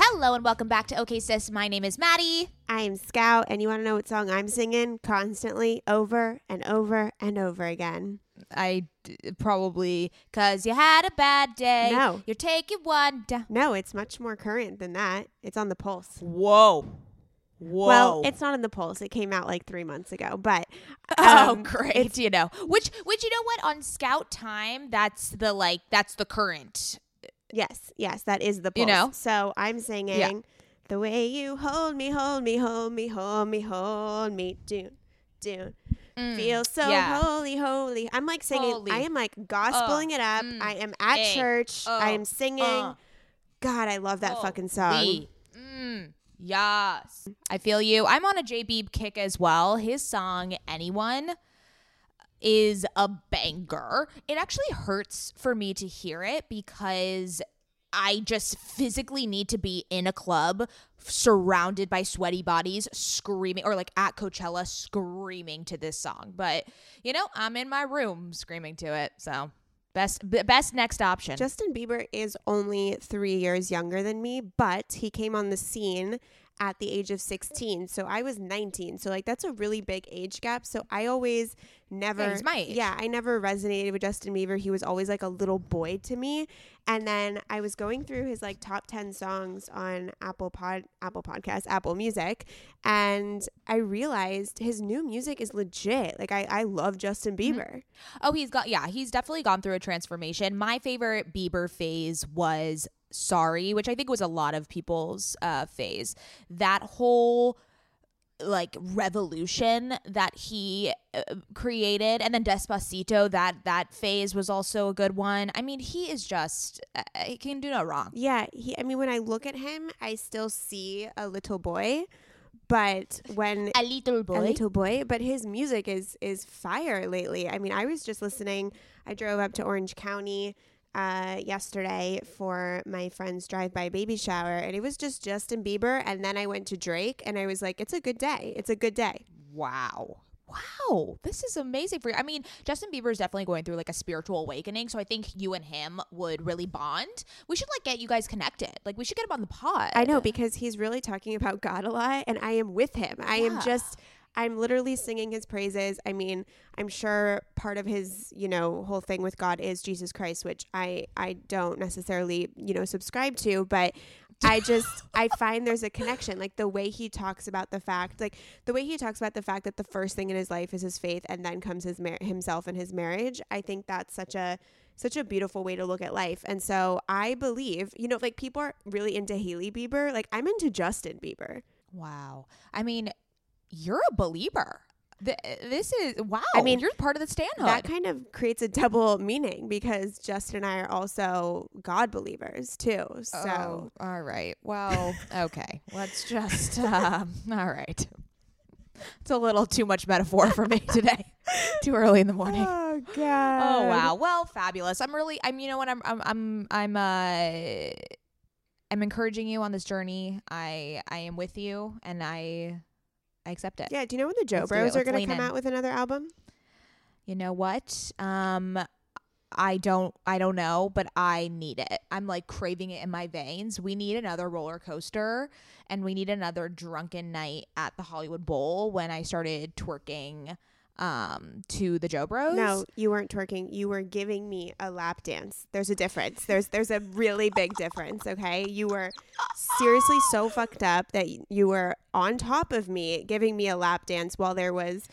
Hello and welcome back to OK Sis. My name is Maddie. I am Scout, and you want to know what song I'm singing constantly, over and over and over again? I d- probably because you had a bad day. No. You're taking one down. No, it's much more current than that. It's on the pulse. Whoa. Whoa. Well, it's not on the pulse. It came out like three months ago, but Oh, um, great! You know, which, which you know what? On Scout Time, that's the like, that's the current. Yes, yes, that is the pulse. You know? So I'm singing Yeah. the way you hold me, hold me, hold me, hold me, hold me, do, do. Feel so Mm, yeah. holy, holy. I'm like singing. Holy. I am like gospeling it up. mm, I am at eh, church. I oh, am singing. uh, God, I love that fucking song. Mm, yes. I feel you. I'm on a J Beeb kick as well. His song Anyone is a banger. It actually hurts for me to hear it because I just physically need to be in a club surrounded by sweaty bodies screaming or like at Coachella screaming to this song. But, you know, I'm in my room screaming to it. So, best best next option. Justin Bieber is only three years younger than me, but he came on the scene at the age of 16. So I was 19. So, like, that's a really big age gap. So I always never. age. Yeah, I never resonated with Justin Bieber. He was always like a little boy to me. And then I was going through his like top 10 songs on Apple Pod, Apple Podcasts, Apple Music. And I realized his new music is legit. Like, I, I love Justin Mm-hmm. Bieber. Oh, he's got yeah, he's definitely gone through a transformation. My favorite Bieber phase was Sorry, which I think was a lot of people's uh phase. That whole like revolution that he uh, created and then Despacito that that phase was also a good one. I mean, he is just uh, he can do no wrong. Yeah, he. I mean, when I look at him, I still see a little boy, but when A little boy a little boy, but his music is is fire lately. I mean, I was just listening. I drove up to Orange County uh, yesterday for my friend's drive-by baby shower, and it was just Justin Bieber, and then I went to Drake, and I was like, it's a good day. It's a good day. Wow. Wow, this is amazing for you. I mean, Justin Bieber is definitely going through like a spiritual awakening, so I think you and him would really bond. We should like get you guys connected. Like we should get him on the pod. I know because he's really talking about God a lot, and I am with him. I am just, I'm literally singing his praises. I mean, I'm sure part of his, you know, whole thing with God is Jesus Christ, which I, I don't necessarily, you know, subscribe to, but I just, I find there's a connection. Like the way he talks about the fact, like the way he talks about the fact that the first thing in his life is his faith, and then comes his mar- himself and his marriage. I think that's such a such a beautiful way to look at life. And so I believe, you know, like people are really into Hailey Bieber. Like I'm into Justin Bieber. Wow. I mean, you're a believer. Th- this is wow. I mean, you're part of the standhood. That kind of creates a double meaning because Justin and I are also God believers too. So Oh, all right. Well, okay. Let's just um, all right. It's a little too much metaphor for me today. too early in the morning. Oh god. Oh wow. Well, fabulous. I'm really I'm you know what I'm I'm I'm I'm uh I'm encouraging you on this journey. I I am with you and I I accept it. Yeah. Do you know when the Joe Let's. Bros are going to come in. out with another album? You know what? Um I don't I don't know, but I need it. I'm like craving it in my veins. We need another roller coaster and we need another drunken night at the Hollywood Bowl when I started twerking um to the Joe Bros. No, you weren't twerking. You were giving me a lap dance. There's a difference. There's there's a really big difference. Okay, you were seriously so fucked up that you were on top of me giving me a lap dance while there was.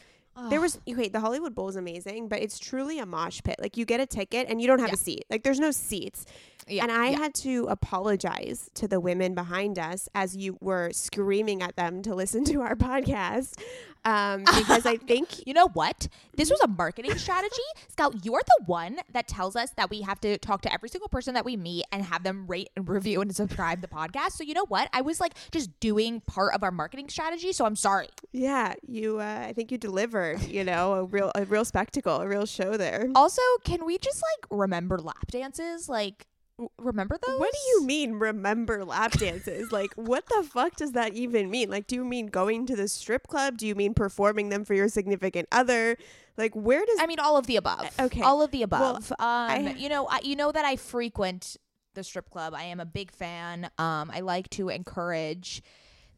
There was wait the Hollywood Bowl is amazing, but it's truly a mosh pit. Like you get a ticket and you don't have Yeah. a seat. Like there's no seats. Yeah, and I yeah. had to apologize to the women behind us as you were screaming at them to listen to our podcast um, because I think You know what? This was a marketing strategy. Scout, you're the one that tells us that we have to talk to every single person that we meet and have them rate and review and subscribe the podcast. So you know what? I was like just doing part of our marketing strategy. So I'm sorry. Yeah, you. Uh, I think you delivered. You know, a real, a real spectacle, a real show there. Also, can we just like remember lap dances? Like, remember those? What do you mean? Remember lap dances? like, what the fuck does that even mean? Like, do you mean going to the strip club? Do you mean performing them for your significant other? Like, where does? I mean, all of the above. Okay. all of the Well, above. um, I- you know, I, you know that I frequent the strip club. I am a big fan. Um, I like to encourage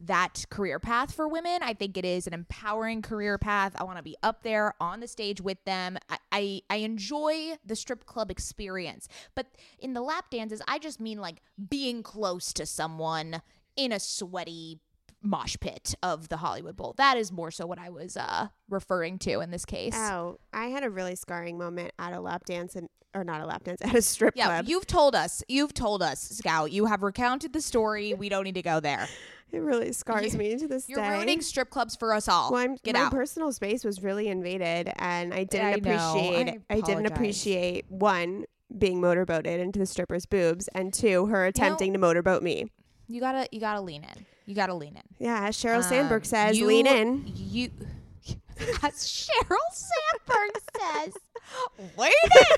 that career path for women. I think it is an empowering career path. I want to be up there on the stage with them. I, I I enjoy the strip club experience, but in the lap dances, I just mean like being close to someone in a sweaty mosh pit of the Hollywood Bowl. That is more so what I was uh referring to in this case. Oh, I had a really scarring moment at a lap dance and or not a lap dance at a strip Yeah, club. you've told us. You've told us, Scout. You have recounted the story. We don't need to go there. it really scars me to this You're day. ruining strip clubs for us all. Well, I'm, Get my out. personal space was really invaded, and I didn't I appreciate. I I, didn't appreciate one being motorboated into the stripper's boobs, and two her attempting to motorboat me. you gotta, you gotta lean in. You gotta lean in. Yeah, as Sheryl Sandberg Um, says, you- lean in. You, as Sheryl Sandberg says, lean in.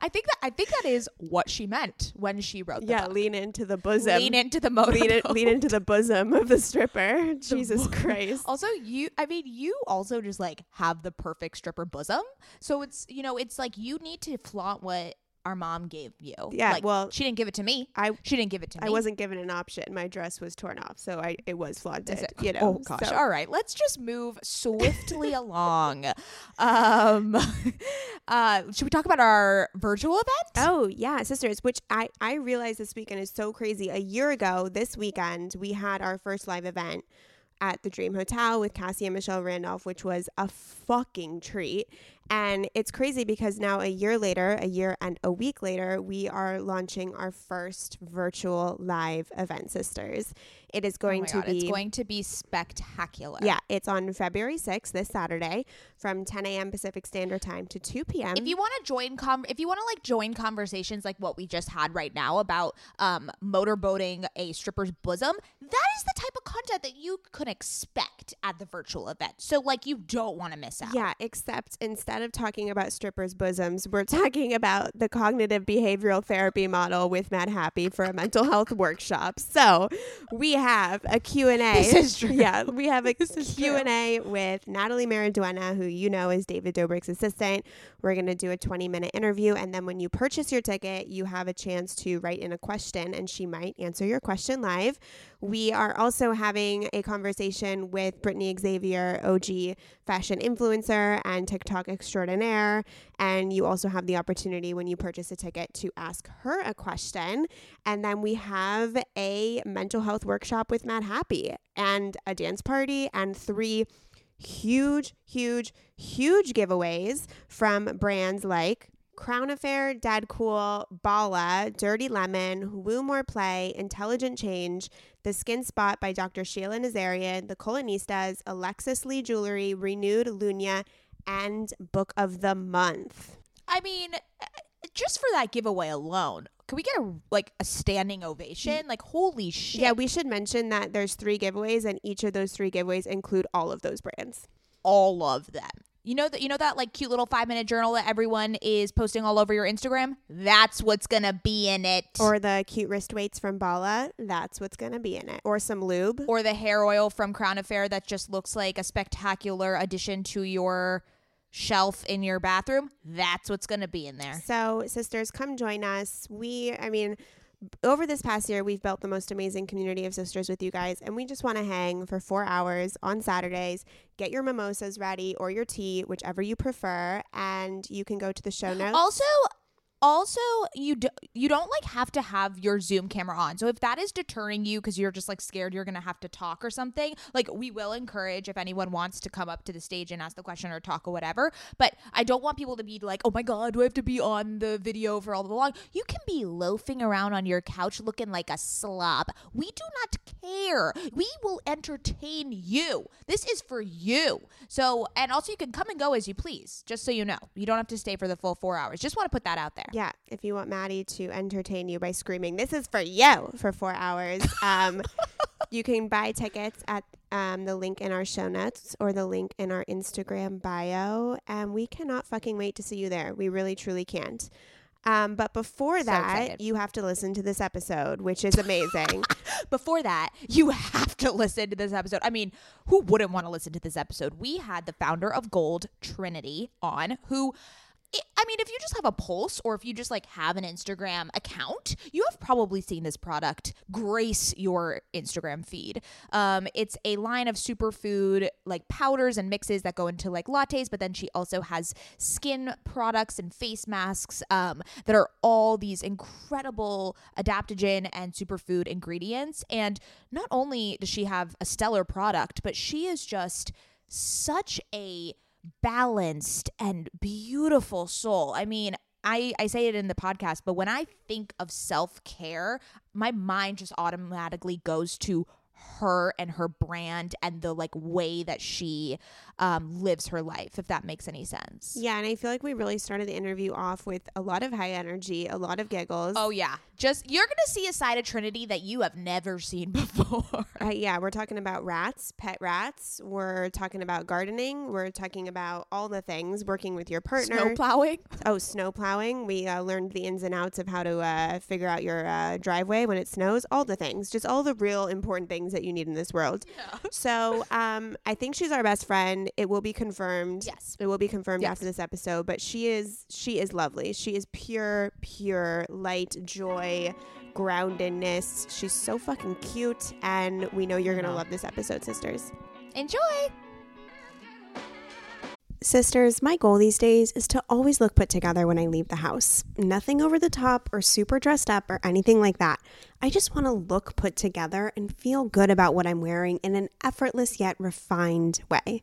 I think that I think that is what she meant when she wrote the Yeah, book. lean into the bosom. lean into the motor. lean, in- lean into the bosom of the stripper. Jesus Christ. Also, you, I mean, you also just like have the perfect stripper bosom. So it's, you know, it's like you need to flaunt what our mom gave you. Yeah, Like, well, she didn't give it to me. I She didn't give it to me. I wasn't given an option. My dress was torn off, so I it was flaunted. It- You know. oh gosh. so- All right. Let's just move swiftly along. Um, uh, should we talk about our virtual event? Oh yeah, sisters. Which I I realized this weekend is so crazy. A year ago, this weekend we had our first live event at the Dream Hotel with Cassie and Michelle Randolph, which was a fucking treat. And it's crazy because now a year later, a year and a week later, we are launching our first virtual live event, sisters. It is going oh to God, be It's going to be spectacular. yeah, it's on February 6th, this Saturday, from 10 a.m. Pacific Standard Time to 2 p.m. If you want to join, com- if you want to like join conversations like what we just had right now about um, motorboating a stripper's bosom, that is the type of content that you could expect at the virtual event. So like you don't want to miss out. Yeah, except instead of talking about strippers' bosoms, we're talking about the cognitive behavioral therapy model with Madhappy for a mental health workshop. So we have a Q&A. This is true. Yeah, we have a Q&A with Natalie Mariduena, who you know is David Dobrik's assistant. We're going to do a 20-minute interview, and then when you purchase your ticket, you have a chance to write in a question, and she might answer your question live. We are also having a conversation with Brittany Xavier, OG fashion influencer and TikTok extraordinaire. And you also have the opportunity when you purchase a ticket to ask her a question. And then we have a mental health workshop with Madhappy and a dance party and three huge, huge, huge giveaways from brands like Crown Affair, Dad Cool, Bala, Dirty Lemon, Woo More Play, Intelligent Change, The Skin Spot by Dr. Sheila Nazarian, The Colonistas, Alexis Lee Jewelry, Renewed Lunia, and Book of the Month. I mean, uh, just for that giveaway alone, can we get a like a standing ovation? Like holy shit. Yeah, we should mention that there's three giveaways, and each of those three giveaways include all of those brands. all of them. You know that you know that like cute little 5-minute journal that everyone is posting all over your Instagram? That's what's going to be in it. Or the cute wrist weights from Bala. That's what's gonna be in it. Or some lube. or the hair oil from Crown Affair that just looks like a spectacular addition to your shelf in your bathroom. That's what's going to be in there. So, sisters, come join us. We, I mean, over this past year, we've built the most amazing community of sisters with you guys, and we just want to hang for four hours on Saturdays. Get your mimosas ready or your tea, whichever you prefer, and you can go to the show notes. Also, also you do, you don't like have to have your zoom camera on. So if that is deterring you because you're just like scared you're gonna have to talk or something like we will encourage if anyone wants to come up to the stage and ask the question or talk or whatever. But i don't want people to be like oh my god do i have to be on the video for all the long you can be loafing around on your couch looking like a slob. We do not care. We will entertain you. This is for you. So and also you can come and go as you please just so you know. You don't have to stay for the full four hours. Just want to put that out there Yeah, if you want Maddie to entertain you by screaming, "This is for you" for four hours, um, you can buy tickets at um, the link in our show notes or the link in our Instagram bio, and we cannot fucking wait to see you there. We really, truly can't. Um, but before that, excited. you have to listen to this episode, which is amazing. before that, you have to listen to this episode. I mean, who wouldn't want to listen to this episode? We had the founder of Golde, Trinity, on who. I- mean, if you just have a pulse or if you just like have an Instagram account, you have probably seen this product grace your Instagram feed. Um, it's a line of superfood like powders and mixes that go into like lattes, but then she also has skin products and face masks um, that are all these incredible adaptogen and superfood ingredients. And not only does she have a stellar product, but she is just such a balanced and beautiful soul. I mean, I, I say it in the podcast, but when I think of self care, my mind just automatically goes to her and her brand and the like way that she um, lives her life, if that makes any sense. yeah, and I feel like we really started the interview off with a lot of high energy, a lot of giggles. Oh yeah, just you're gonna see a side of Trinity that you have never seen before. Uh, yeah, we're talking about rats, pet rats. We're talking about gardening. We're talking about all the things, working with your partner. Snow plowing. Oh, snow plowing. We uh, learned the ins and outs of how to uh, figure out your uh, driveway when it snows. All the things, just all the real important things that you need in this world. So um, I think she's our best friend. It will be confirmed. Yes. It will be confirmed Yes. after this episode. But she is she is lovely. She is pure, pure light, joy, groundedness. She's so fucking cute, and we know you're gonna mm-hmm. love this episode, sisters. Enjoy. Sisters, my goal these days is to always look put together when I leave the house. Nothing over the top or super dressed up or anything like that. I just want to look put together and feel good about what I'm wearing in an effortless yet refined way.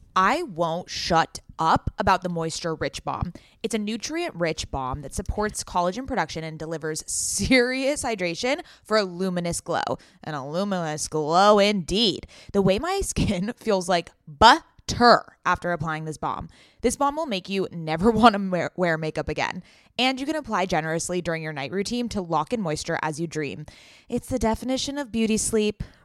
I won't shut up about the Moisture Rich Balm. It's a nutrient rich balm that supports collagen production and delivers serious hydration for a luminous glow. An a luminous glow indeed. The way my skin feels like butter after applying this balm. This balm will make you never want to wear makeup again. And you can apply generously during your night routine to lock in moisture as you dream. It's the definition of beauty sleep.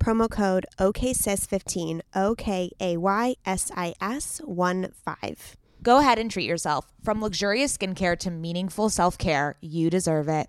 promo code OKSIS15, O K A Y S I S 1 5. Go ahead and treat yourself. From luxurious skincare to meaningful self care, you deserve it.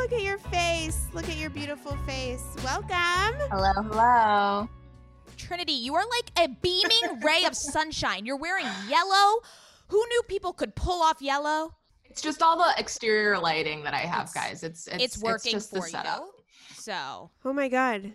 Look at your face. Look at your beautiful face. Welcome. Hello, hello. Trinity, you are like a beaming ray of sunshine. You're wearing yellow. Who knew people could pull off yellow? It's just all the exterior lighting that I have, It's- guys. It's it's, It's working just the for setup. you. So Oh my God.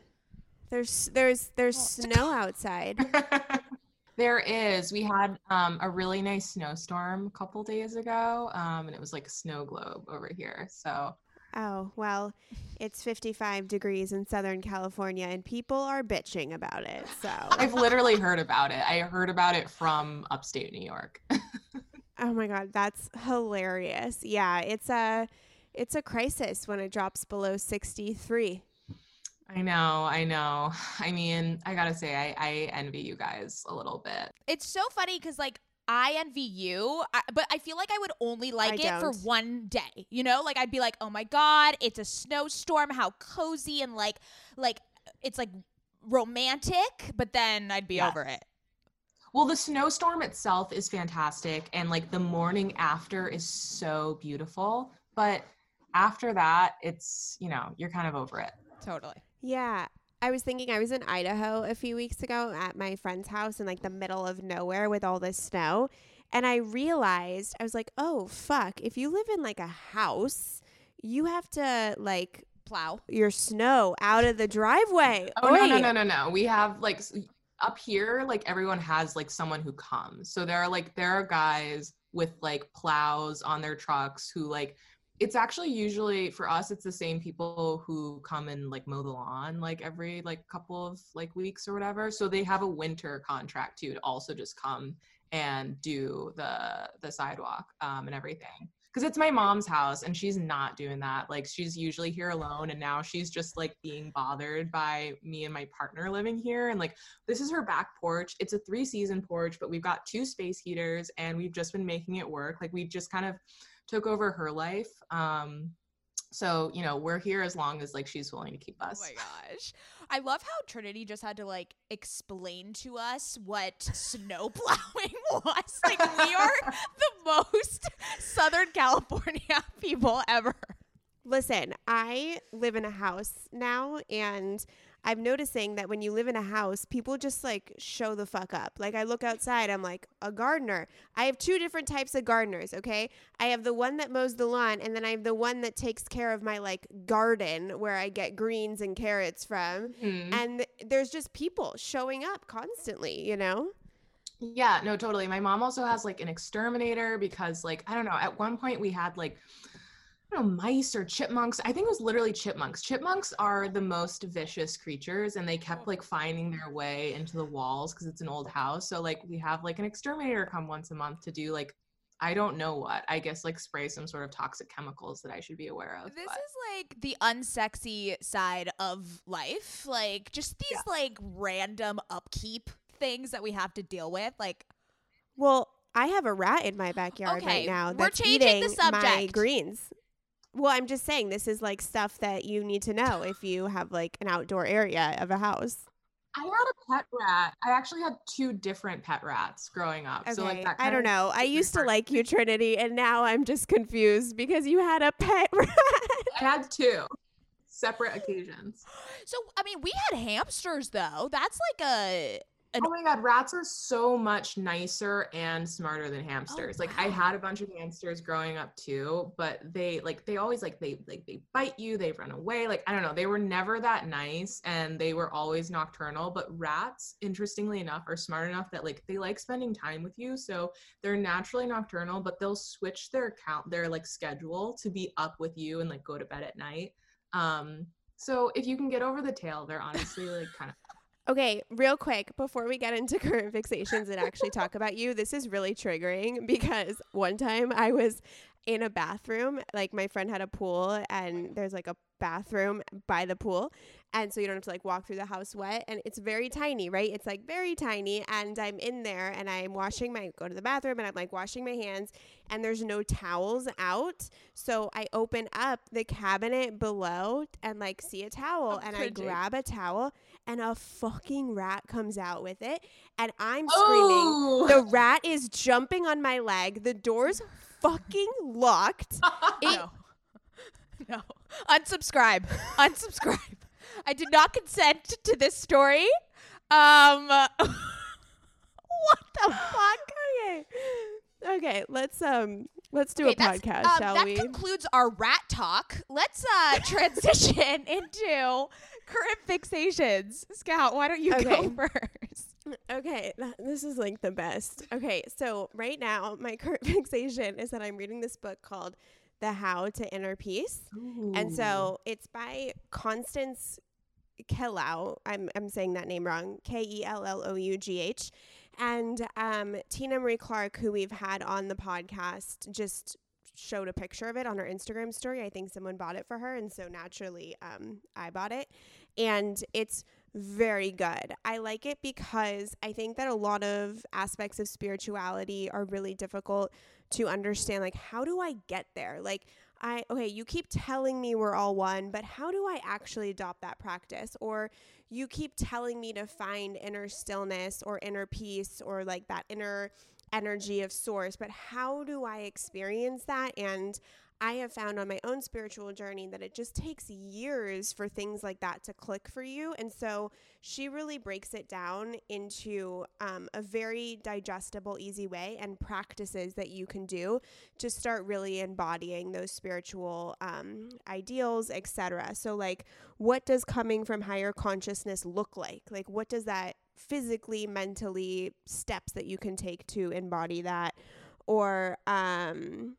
There's there's there's snow outside. there is. We had um, a really nice snowstorm a couple days ago, um, and it was like a snow globe over here. So Oh, well, it's 55 degrees in Southern California and people are bitching about it. So, I've literally heard about it. I heard about it from upstate New York. oh my god, that's hilarious. Yeah, it's a it's a crisis when it drops below 63. I know, I know. I mean, I gotta say, I, I envy you guys a little bit. it's so funny because like I envy you, I, but I feel like I would only like it for don't. one day. You know, like I'd be like, oh my god, it's a snowstorm, how cozy and like like it's like romantic, but then I'd be Yes. over it. Well, the snowstorm itself is fantastic, and like the morning after is so beautiful. But after that, it's you know you're kind of over it. Totally. Yeah. I was thinking I was in Idaho a few weeks ago at my friend's house in like the middle of nowhere with all this snow. And I realized, I was like, oh, fuck. If you live in like a house, you have to like Plow. your snow out of the driveway. Oh no no no no no! We have like up here, like everyone has like someone who comes. So there are like there are guys with like plows on their trucks who like it's actually usually for us it's the same people who come and like mow the lawn like every like couple of like weeks or whatever. So they have a winter contract too to also just come and do the the sidewalk um, and everything. Because it's my mom's house and she's not doing that. Like she's usually here alone and now she's just like being bothered by me and my partner living here. And like this is her back porch. It's a three season porch but we've got two space heaters and we've just been making it work. Like we just kind of took over her life um so you know we're here as long as like she's willing to keep us Oh my gosh. I love how Trinity just had to like explain to us what snow plowing was. Like we are the most Southern California people ever. Listen, I live in a house now and I'm noticing that when you live in a house, people just like show the fuck up. Like I look outside, I'm like, a gardener. I have two different types of gardeners, okay? I have the one that mows the lawn and then I have the one that takes care of my like garden where I get greens and carrots from. Mhm. And there's just people showing up constantly, you know? Yeah, no, totally. My mom also has like an exterminator because, like, I don't know, at one point we had like, know, mice or chipmunks. I think it was literally chipmunks. Chipmunks are the most vicious creatures and they kept like finding their way into the walls because it's an old house. So, like, we have like an exterminator come once a month to do like, I don't know what, I guess like spray some sort of toxic chemicals that I should be aware of. This but- is like the unsexy side of life. Like just these like random upkeep things that we have to deal with. Like Well, I have a rat in my backyard Okay, right now we're that's changing the eating my subject. greens. Well, I'm just saying this is like stuff that you need to know if you have like an outdoor area of a house. I had a pet rat. I actually had two different pet rats growing up. Okay, So, like, that I don't of- know. I used to like you, Trinity, and now I'm just confused because you had a pet rat. I had two separate occasions. so I mean we had hamsters though. That's like a an Oh my god, rats are so much nicer and smarter than hamsters. like I had a bunch of hamsters growing up too, but they like they always like they like they bite you, they run away. Like I don't know, they were never that nice and they were always nocturnal, but rats interestingly enough are smart enough that like they like spending time with you, so they're naturally nocturnal, but they'll switch their count their like schedule to be up with you and like go to bed at night. Um so if you can get over the tail, they're honestly like kind of Okay, real quick, before we get into current fixations and actually talk about you, this is really triggering because one time I was in a bathroom, like my friend had a pool and there's like a bathroom by the pool. And so you don't have to like walk through the house wet and it's very tiny, right? It's like very tiny and I'm in there and I'm washing my go to the bathroom and I'm like washing my hands and there's no towels out. So I open up the cabinet below and like see a towel I'm and I grab a towel and a fucking rat comes out with it and I'm screaming. Oh! The rat is jumping on my leg. The door's fucking locked. It- no. No. Unsubscribe. Unsubscribe. I did not consent to this story. Um what the fuck? okay. Okay, let's um let's do Okay, a podcast, um, shall that we? concludes our rat talk. Let's uh transition into current fixations. Scout, why don't you Okay. go first? Okay, th- this is like the best. Okay, so right now my current fixation is that I'm reading this book called The How to Inner Peace. And so it's by Constance Kellough. I'm I'm saying that name wrong. K E L L O U G H. And um, Tina Marie Clark, who we've had on the podcast, just showed a picture of it on her Instagram story. I think someone bought it for her, and so naturally, um, I bought it. And it's very good. I like it because I think that a lot of aspects of spirituality are really difficult to understand. Like, how do I get there? Like, I, okay, you keep telling me we're all one, but how do I actually adopt that practice? Or you keep telling me to find inner stillness or inner peace or like that inner energy of source, but how do I experience that? And I have found on my own spiritual journey that it just takes years for things like that to click for you. And so she really breaks it down into um, a very digestible, easy way and practices that you can do to start really embodying those spiritual um, ideals, etc. So, like, what does coming from higher consciousness look like? Like, what does that physically, mentally, steps that you can take to embody that? Or, um,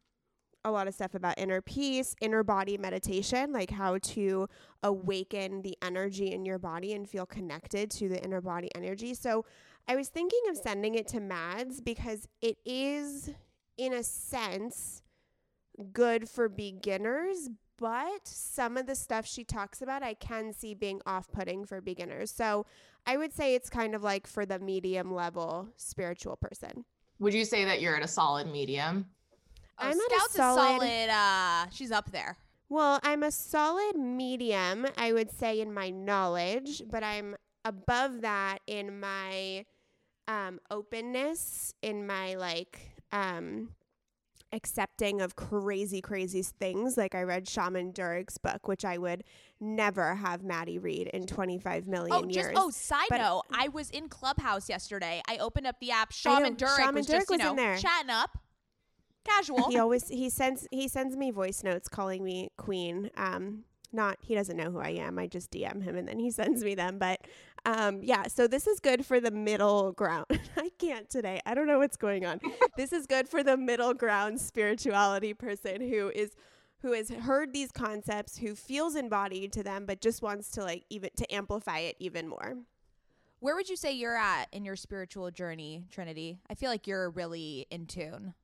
a lot of stuff about inner peace, inner body meditation, like how to awaken the energy in your body and feel connected to the inner body energy. So I was thinking of sending it to Mads because it is, in a sense, good for beginners, but some of the stuff she talks about I can see being off putting for beginners. So I would say it's kind of like for the medium level spiritual person. Would you say that you're at a solid medium? Oh, I'm at a Scout's solid- solid uh she's up there. Well, I'm a solid medium, I would say, in my knowledge, but I'm above that in my um, openness, in my like, um, accepting of crazy, crazy things. Like I read Shaman Durek's book, which I would never have Maddie read in 25 million Oh, just years. oh, side But- note, I was in Clubhouse yesterday. I opened up the app. I know, Shaman Durek Shaman was Durek just you was in know there. chatting up, casual. he always he sends he sends me voice notes calling me queen. Um, not he doesn't know who I am. I just DM him and then he sends me them. But um, yeah. So this is good for the middle ground. I can't today. I don't know what's going on. this is good for the middle ground spirituality person who is who has heard these concepts, who feels embodied to them, but just wants to like even to amplify it even more. Where would you say you're at in your spiritual journey, Trinity? I feel like you're really in tune.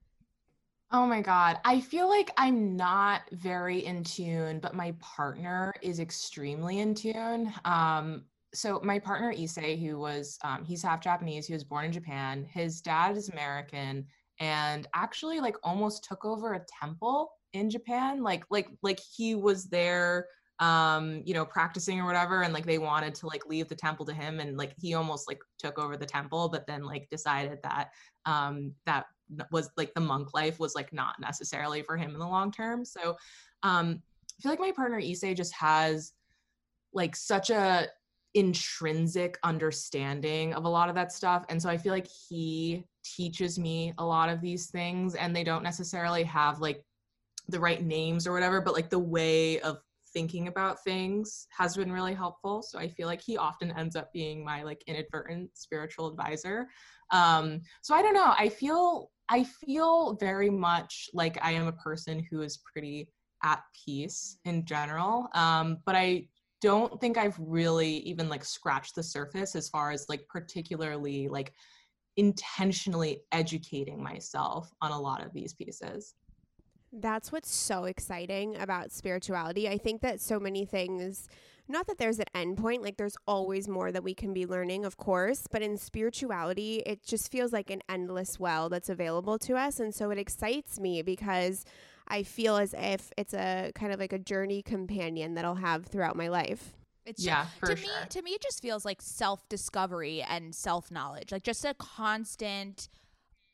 Oh my God. I feel like I'm not very in tune, but my partner is extremely in tune. Um, so my partner Issei, who was um, he's half Japanese, he was born in Japan. His dad is American and actually like almost took over a temple in Japan. Like like like he was there um you know practicing or whatever and like they wanted to like leave the temple to him and like he almost like took over the temple but then like decided that um that was like the monk life was like not necessarily for him in the long term. So um i feel like my partner Issei just has like such a intrinsic understanding of a lot of that stuff. And so i feel like he teaches me a lot of these things and they don't necessarily have like the right names or whatever but like the way of thinking about things has been really helpful. So i feel like he often ends up being my like inadvertent spiritual advisor. Um so i don't know. I feel i feel very much like i am a person who is pretty at peace in general. Um but i don't think i've really even like scratched the surface as far as like particularly like intentionally educating myself on a lot of these pieces That's what's so exciting about spirituality. I think that so many things, not that there's an end point, like there's always more that we can be learning, of course, but in spirituality, it just feels like an endless well that's available to us. And so it excites me because I feel as if it's a kind of like a journey companion that I'll have throughout my life. It's Yeah, for to sure. me to me it just feels like self-discovery and self-knowledge. Like just a constant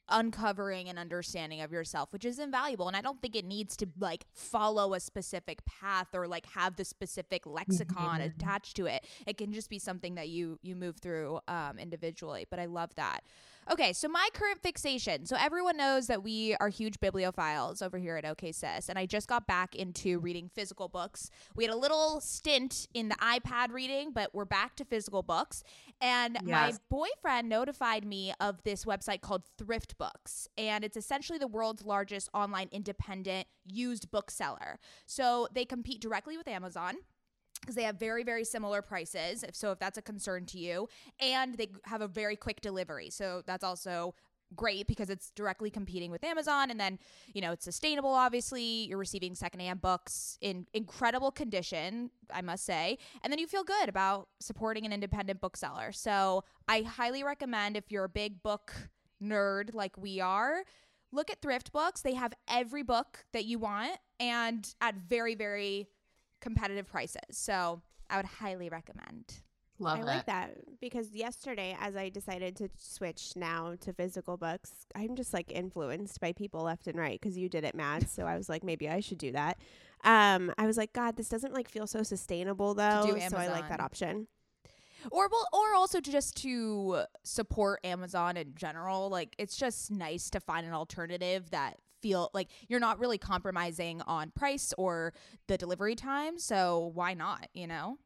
uncovering and understanding of yourself, which is invaluable. And I don't think it needs to like follow a specific path or like have the specific lexicon Mm-hmm. attached to it. It can just be something that you you move through um, individually. But I love that. Okay, so my current fixation. So everyone knows that we are huge bibliophiles over here at OK Sis, and I just got back into reading physical books. We had a little stint in the iPad reading, but we're back to physical books. And my boyfriend notified me of this website called Thrift Books, and it's essentially the world's largest online independent used bookseller. So they compete directly with Amazon because they have very very similar prices if so if that's a concern to you and they have a very quick delivery. So that's also great because it's directly competing with amazon and then you know it's sustainable obviously. You're receiving secondhand books in incredible condition i must say and then you feel good about supporting an independent bookseller. So i highly recommend if you're a big book nerd like we are look at thrift books. They have every book that you want and at very very competitive prices. So I would highly recommend. love I it like that because yesterday, as I decided to switch now to physical books, I'm just like influenced by people left and right because you did it, Matt. so I was like, maybe I should do that. Um, I was like, God, this doesn't like feel so sustainable though. so I like that option. Or well, or also to just to support Amazon in general. Like it's just nice to find an alternative that feel like you're not really compromising on price or the delivery time. So why not, you know?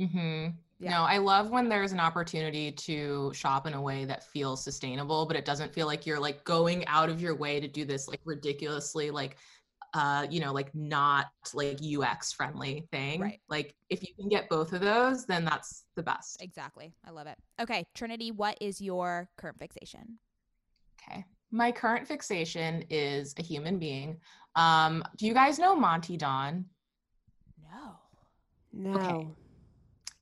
Mm-hmm. Yeah. No, I love when there's an opportunity to shop in a way that feels sustainable, but it doesn't feel like you're like going out of your way to do this like ridiculously like uh you know like not like UX friendly thing. Right. Like if you can get both of those, then that's the best. Exactly. I love it. Okay, Trinity, what is your current fixation? Okay. My current fixation is a human being. Um do you guys know Monty Don? No. No.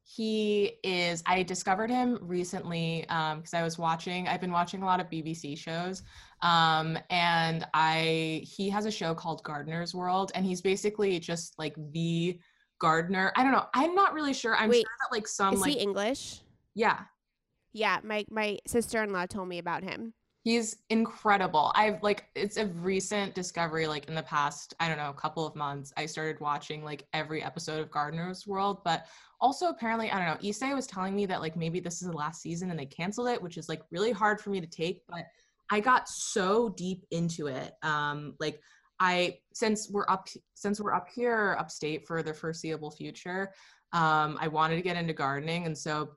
he is i discovered him recently because i was watching i've been watching a lot of bbc shows um, and i he has a show called gardener's world and he's basically just like the gardener i don't know i'm not really sure i'm Wait, sure that like some Is like he English? yeah Yeah, my my sister in law told me about him. He's incredible. I've like it's a recent discovery like in the past, I don't know, a couple of months. I started watching like every episode of Gardener's World, but also apparently, I don't know, Issei was telling me that like maybe this is the last season and they canceled it, which is like really hard for me to take, but I got so deep into it. Um like I since we're up since we're up here upstate for the foreseeable future, um, I wanted to get into gardening, and so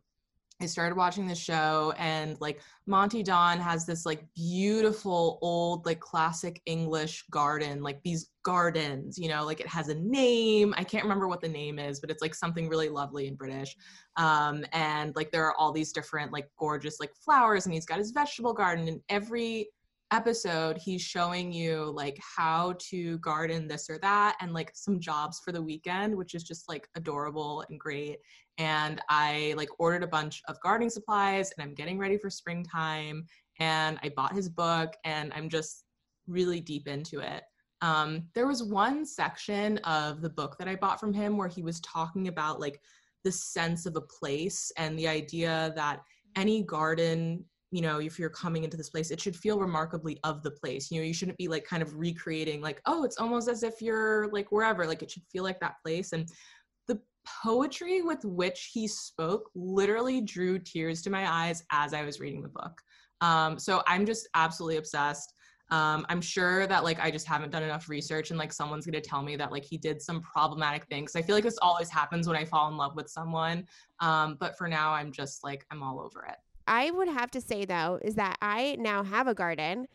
I started watching the show and like Monty Don has this like beautiful old like classic English garden, like these gardens, you know, like it has a name. I can't remember what the name is, but it's like something really lovely and British. Um, and like there are all these different like gorgeous like flowers and he's got his vegetable garden and every episode he's showing you like how to garden this or that and like some jobs for the weekend which is just like adorable and great and i like ordered a bunch of gardening supplies and i'm getting ready for springtime and i bought his book and i'm just really deep into it. Um, there was one section of the book that i bought from him where he was talking about like the sense of a place and the idea that any garden you know if you're coming into this place it should feel remarkably of the place. You know you shouldn't be like kind of recreating like oh it's almost as if you're like wherever. Like it should feel like that place. And poetry with which he spoke literally drew tears to my eyes as i was reading the book. Um, so i'm just absolutely obsessed. Um, i'm sure that like i just haven't done enough research and like someone's to tell me that like he did some problematic things. I feel like this always happens when i fall in love with someone. Um, but for now i'm just like i'm all over it. I would have to say though is that I now have a garden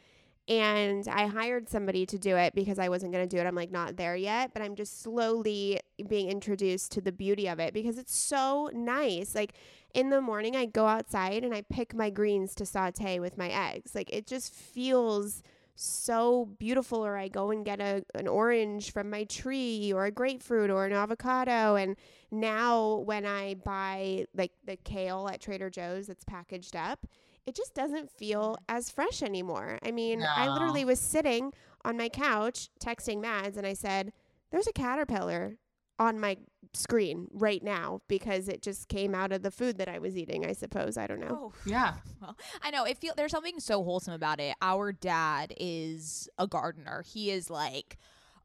and I hired somebody to do it because I wasn't going to do it. I'm like not there yet, but I'm just slowly being introduced to the beauty of it because it's so nice. Like in the morning I go outside and I pick my greens to saute with my eggs. Like it just feels so beautiful or I go and get a an orange from my tree or a grapefruit or an avocado and now when I buy like the kale at Trader Joe's that's packaged up it just doesn't feel mm. as fresh anymore. I mean, no. I literally was sitting on my couch texting Mads and I said, There's a caterpillar on my screen right now because it just came out of the food that I was eating, I suppose. I don't know. Oh. Yeah. Well, I know. It feel there's something so wholesome about it. Our dad is a gardener. He is like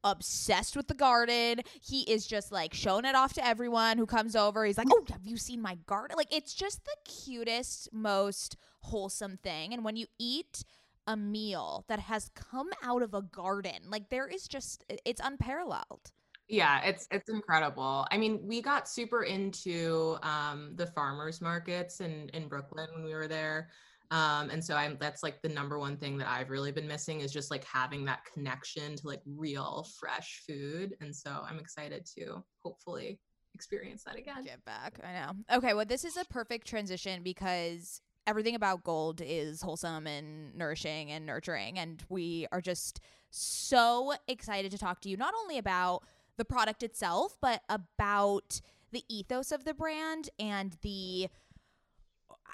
obsessed with the garden. He is just like showing it off to everyone who comes over. He's like, "Oh, have you seen my garden?" Like it's just the cutest, most wholesome thing. And when you eat a meal that has come out of a garden, like there is just it's unparalleled. Yeah, it's it's incredible. I mean, we got super into um, the farmers markets in in Brooklyn when we were there. Um, and so I'm that's like the number one thing that I've really been missing is just like having that connection to like real fresh food. And so I'm excited to hopefully experience that again. Get back. I know. Okay, well this is a perfect transition because everything about Golde is wholesome and nourishing and nurturing and we are just so excited to talk to you not only about the product itself, but about the ethos of the brand and the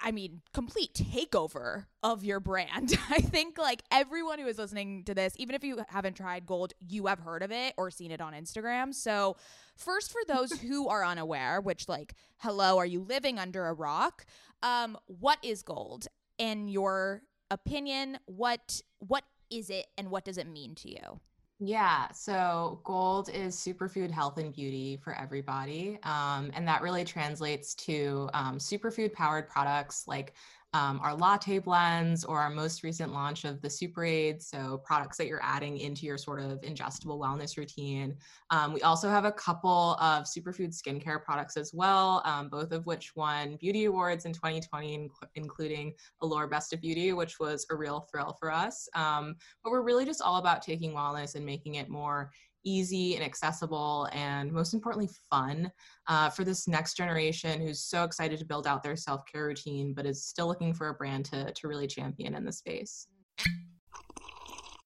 I mean, complete takeover of your brand. I think like everyone who is listening to this, even if you haven't tried Golde, you have heard of it or seen it on Instagram. So, first for those who are unaware, which like, hello, are you living under a rock? Um, what is Golde? In your opinion, what what is it and what does it mean to you? Yeah, so Golde is superfood health and beauty for everybody. Um, and that really translates to um, superfood powered products like um, our latte blends or our most recent launch of the Super Aid. So products that you're adding into your sort of ingestible wellness routine. Um, we also have a couple of superfood skincare products as well, um, both of which won beauty awards in 2020, including Allure Best of Beauty, which was a real thrill for us. Um, but we're really just all about taking wellness and making it more easy and accessible and most importantly fun uh, for this next generation who's so excited to build out their self-care routine but is still looking for a brand to, to really champion in the space.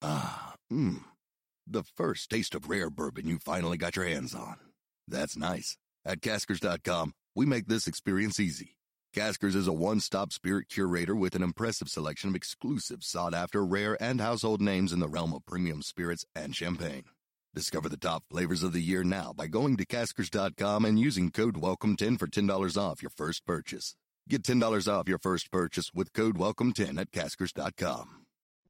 Ah mmm the first taste of rare bourbon you finally got your hands on. That's nice. At caskers.com we make this experience easy. Caskers is a one-stop spirit curator with an impressive selection of exclusive, sought-after, rare, and household names in the realm of premium spirits and champagne. Discover the top flavors of the year now by going to caskers.com and using code WELCOME10 for $10 off your first purchase. Get $10 off your first purchase with code WELCOME10 at caskers.com.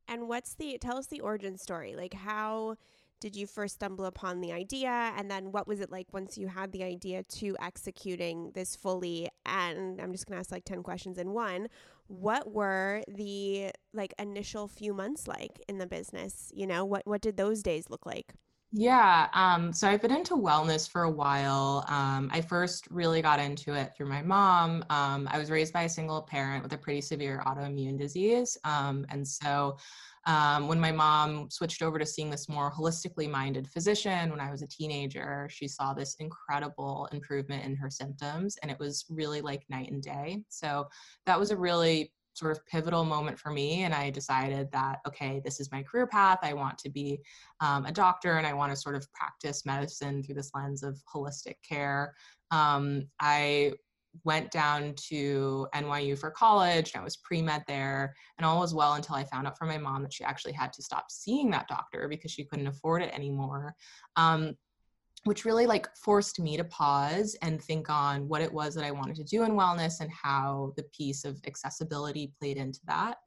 And what's the tell us the origin story? Like how did you first stumble upon the idea and then what was it like once you had the idea to executing this fully and i'm just going to ask like 10 questions in one what were the like initial few months like in the business you know what what did those days look like yeah. Um, so I've been into wellness for a while. Um, I first really got into it through my mom. Um, I was raised by a single parent with a pretty severe autoimmune disease. Um, and so um, when my mom switched over to seeing this more holistically minded physician when I was a teenager, she saw this incredible improvement in her symptoms, and it was really like night and day. So that was a really sort of pivotal moment for me and i decided that okay this is my career path i want to be um, a doctor and i want to sort of practice medicine through this lens of holistic care um, i went down to NYU for college and I was pre-med there and all was well until I found out from my mom that she actually had to stop seeing that doctor because she couldn't afford it anymore. Um, which really like forced me to pause and think on what it was that I wanted to do in wellness and how the piece of accessibility played into that.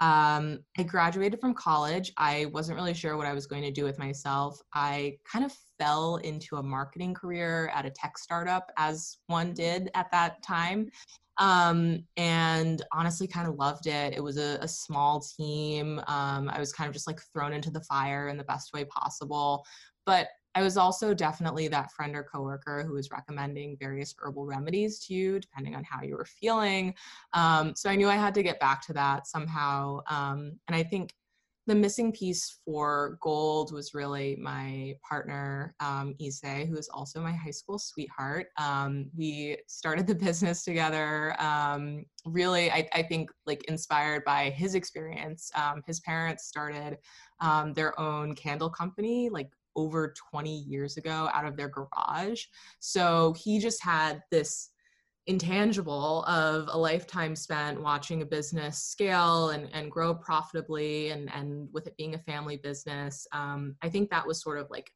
Um, I graduated from college. I wasn't really sure what I was going to do with myself. I kind of fell into a marketing career at a tech startup, as one did at that time. Um, and honestly, kind of loved it. It was a, a small team. Um, I was kind of just like thrown into the fire in the best way possible. But I was also definitely that friend or coworker who was recommending various herbal remedies to you, depending on how you were feeling. Um, so I knew I had to get back to that somehow. Um, and I think the missing piece for Golde was really my partner um, Issey, who is also my high school sweetheart. Um, we started the business together. Um, really, I, I, think like inspired by his experience. Um, his parents started um, their own candle company, like over 20 years ago out of their garage. So he just had this intangible of a lifetime spent watching a business scale and, and grow profitably and, and with it being a family business. Um, I think that was sort of like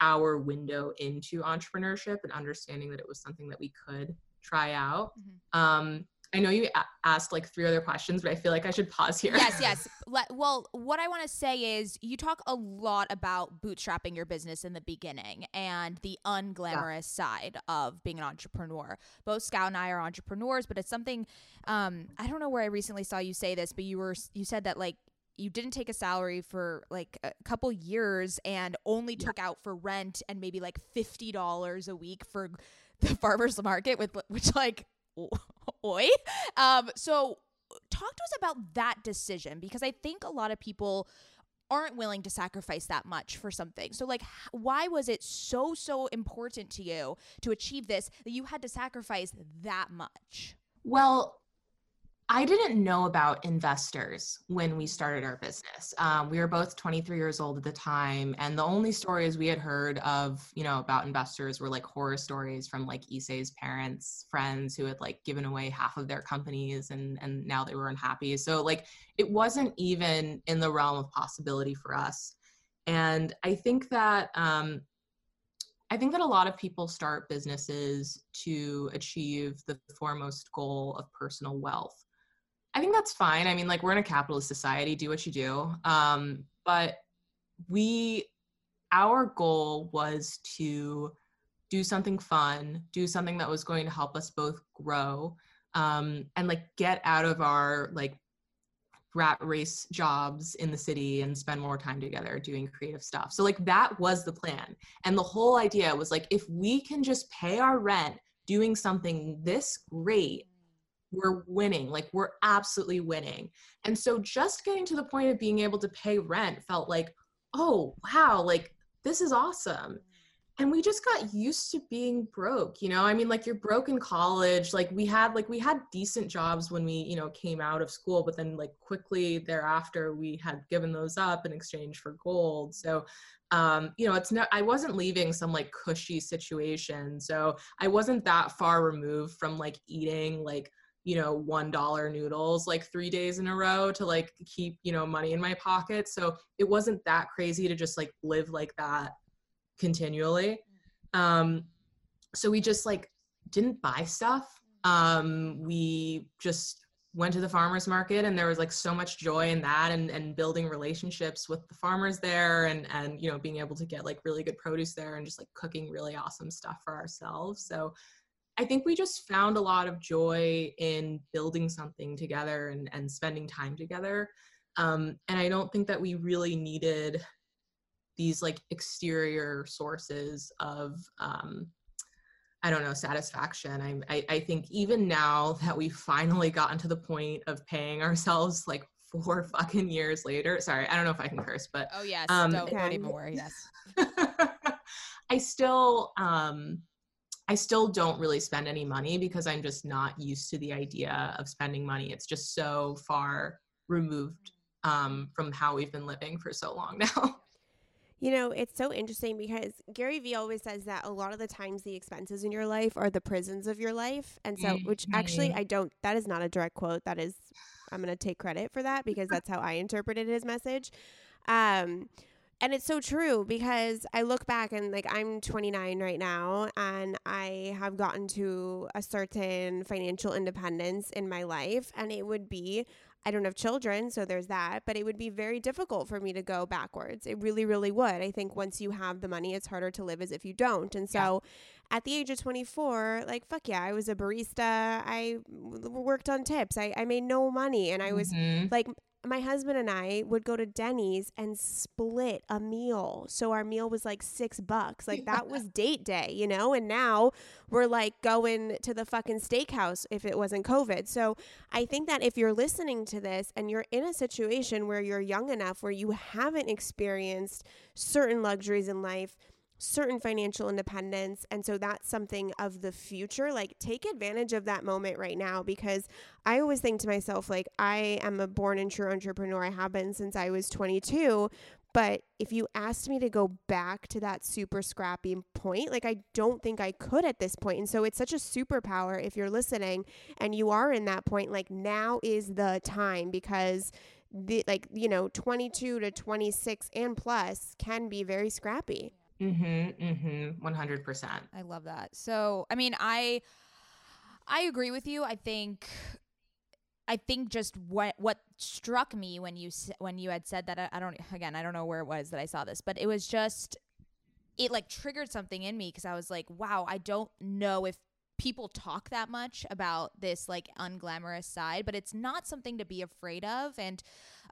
our window into entrepreneurship and understanding that it was something that we could try out. Mm-hmm. Um, I know you a- asked like three other questions, but I feel like I should pause here. Yes, yes. well, what I want to say is you talk a lot about bootstrapping your business in the beginning and the unglamorous yeah. side of being an entrepreneur. Both Scout and I are entrepreneurs, but it's something um, I don't know where I recently saw you say this, but you were you said that like you didn't take a salary for like a couple years and only yeah. took out for rent and maybe like $50 a week for the farmers market with which like oi. Um, so talk to us about that decision because I think a lot of people aren't willing to sacrifice that much for something. So like why was it so so important to you to achieve this that you had to sacrifice that much? Well, I didn't know about investors when we started our business. Um, we were both 23 years old at the time, and the only stories we had heard of, you know, about investors were like horror stories from like Issey's parents, friends who had like given away half of their companies, and and now they were unhappy. So like it wasn't even in the realm of possibility for us. And I think that um, I think that a lot of people start businesses to achieve the foremost goal of personal wealth. I think that's fine. I mean, like we're in a capitalist society, do what you do. Um, but we, our goal was to do something fun, do something that was going to help us both grow, um, and like get out of our like rat race jobs in the city and spend more time together doing creative stuff. So like that was the plan. And the whole idea was like if we can just pay our rent doing something this great we're winning like we're absolutely winning. And so just getting to the point of being able to pay rent felt like oh wow like this is awesome. And we just got used to being broke you know? I mean like you're broke in college like we had like we had decent jobs when we you know came out of school but then like quickly thereafter we had given those up in exchange for Golde. So um you know it's no i wasn't leaving some like cushy situation. So i wasn't that far removed from like eating like you know one dollar noodles like three days in a row to like keep you know money in my pocket. So it wasn't that crazy to just like live like that continually. Um so we just like didn't buy stuff. Um we just went to the farmers market and there was like so much joy in that and, and building relationships with the farmers there and and you know being able to get like really good produce there and just like cooking really awesome stuff for ourselves. So i think we just found a lot of joy in building something together and, and spending time together um, and i don't think that we really needed these like exterior sources of um, I don't know, satisfaction. I, I, I think even now that we've finally gotten to the point of paying ourselves like four fucking years later. Sorry, I don't know if I can curse, but oh yes, um, don't, don't even worry. Yes, I still um, I still don't really spend any money because I'm just not used to the idea of spending money. It's just so far removed um, from how we've been living for so long now. You know, it's so interesting because Gary Vee always says that a lot of the times the expenses in your life are the prisons of your life. And so, which actually, mm-hmm. I don't, that is not a direct quote. That is, I'm going to take credit for that because that's how I interpreted his message. Um, and it's so true because I look back and like I'm 29 right now and I have gotten to a certain financial independence in my life and it would be I don't have children, so there's that, but it would be very difficult for me to go backwards. It really, really would. I think once you have the money, it's harder to live as if you don't. And so yeah. at the age of 24, like, fuck yeah, I was a barista. I worked on tips. I, I made no money. And I was mm-hmm. like, my husband and I would go to Denny's and split a meal. So our meal was like six bucks. Like that was date day, you know? And now we're like going to the fucking steakhouse if it wasn't COVID. So I think that if you're listening to this and you're in a situation where you're young enough where you haven't experienced certain luxuries in life, certain financial independence. And so that's something of the future. Like, take advantage of that moment right now because I always think to myself, like, I am a born and true entrepreneur. I have been since I was 22. But if you asked me to go back to that super scrappy point, like I don't think I could at this point. And so it's such a superpower if you're listening and you are in that point, like now is the time because the like, you know, 22 to 26 and plus can be very scrappy. Mm-hmm. Mm-hmm. One hundred percent. I love that. So I mean, I I agree with you. I think I think just what what struck me when you when you had said that I, I don't again I don't know where it was that I saw this, but it was just it like triggered something in me because I was like, wow, I don't know if people talk that much about this like unglamorous side, but it's not something to be afraid of. And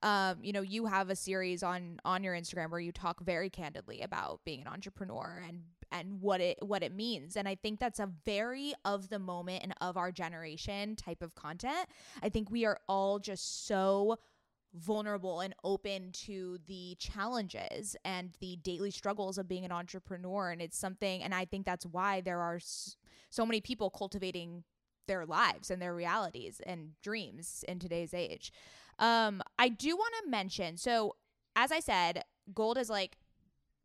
um, you know, you have a series on on your Instagram where you talk very candidly about being an entrepreneur and and what it what it means. And I think that's a very of the moment and of our generation type of content. I think we are all just so vulnerable and open to the challenges and the daily struggles of being an entrepreneur and it's something and I think that's why there are so many people cultivating their lives and their realities and dreams in today's age. Um, I do want to mention so, as I said, Golde is like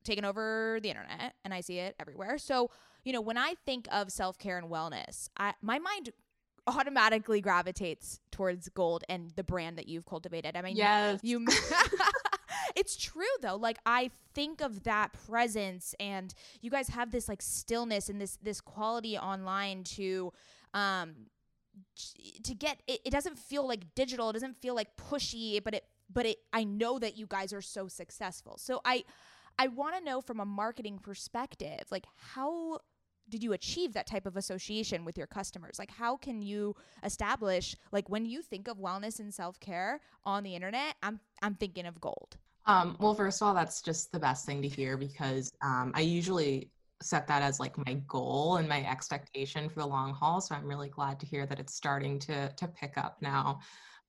taken over the internet and I see it everywhere. So, you know, when I think of self care and wellness, I, my mind automatically gravitates towards Golde and the brand that you've cultivated. I mean, yes. you. it's true though. Like I think of that presence, and you guys have this like stillness and this this quality online to um to get it, it doesn't feel like digital it doesn't feel like pushy but it but it i know that you guys are so successful. So i i want to know from a marketing perspective like how did you achieve that type of association with your customers? Like how can you establish like when you think of wellness and self-care on the internet i'm i'm thinking of Golde. Um, well first of all that's just the best thing to hear because um, i usually set that as like my goal and my expectation for the long haul. So I'm really glad to hear that it's starting to to pick up now.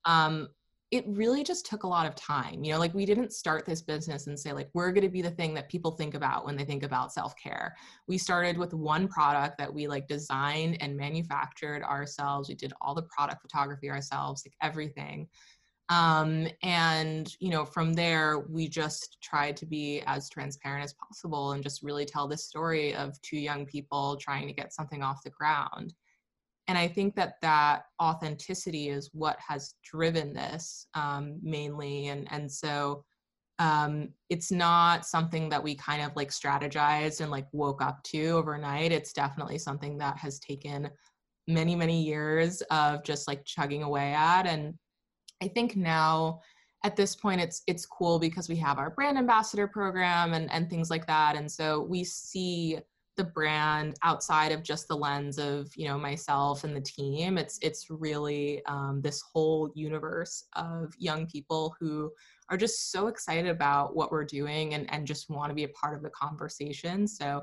Um, it really just took a lot of time. You know, like we didn't start this business and say like we're going to be the thing that people think about when they think about self-care. We started with one product that we like designed and manufactured ourselves. We did all the product photography ourselves, like everything. Um, and you know from there we just tried to be as transparent as possible and just really tell this story of two young people trying to get something off the ground. And i think that that authenticity is what has driven this um, mainly. And and so um, it's not something that we kind of like strategized and like woke up to overnight. It's definitely something that has taken many many years of just like chugging away at. And i think now at this point it's it's cool because we have our brand ambassador program and and things like that. And so we see the brand outside of just the lens of you know myself and the team. It's it's really um, this whole universe of young people who are just so excited about what we're doing and and just want to be a part of the conversation. So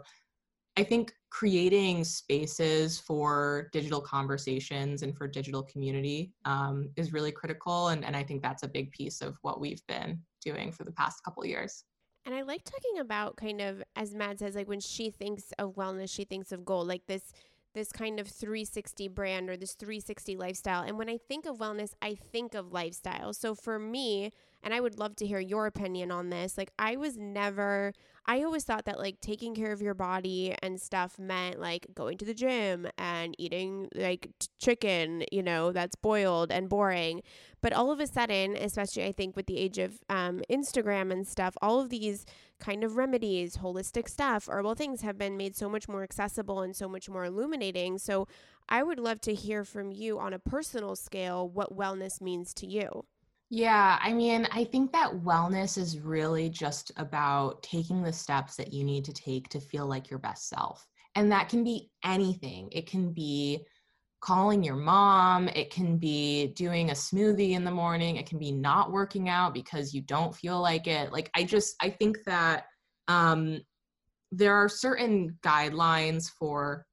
I think creating spaces for digital conversations and for digital community um, is really critical. And, and I think that's a big piece of what we've been doing for the past couple years. And I like talking about kind of, as Mad says, like when she thinks of wellness, she thinks of Golde, like this this kind of 360 brand or this 360 lifestyle. And when I think of wellness, I think of lifestyle. So for me, and I would love to hear your opinion on this, like I was never I always thought that like taking care of your body and stuff meant like going to the gym and eating like t- chicken, you know, that's boiled and boring. But all of a sudden, especially I think with the age of um, Instagram and stuff, all of these kind of remedies, holistic stuff, herbal things have been made so much more accessible and so much more illuminating. So I would love to hear from you on a personal scale what wellness means to you. Yeah, I mean, I think that wellness is really just about taking the steps that you need to take to feel like your best self. And that can be anything. It can be calling your mom, it can be doing a smoothie in the morning, it can be not working out because you don't feel like it. Like I just I think that um there are certain guidelines for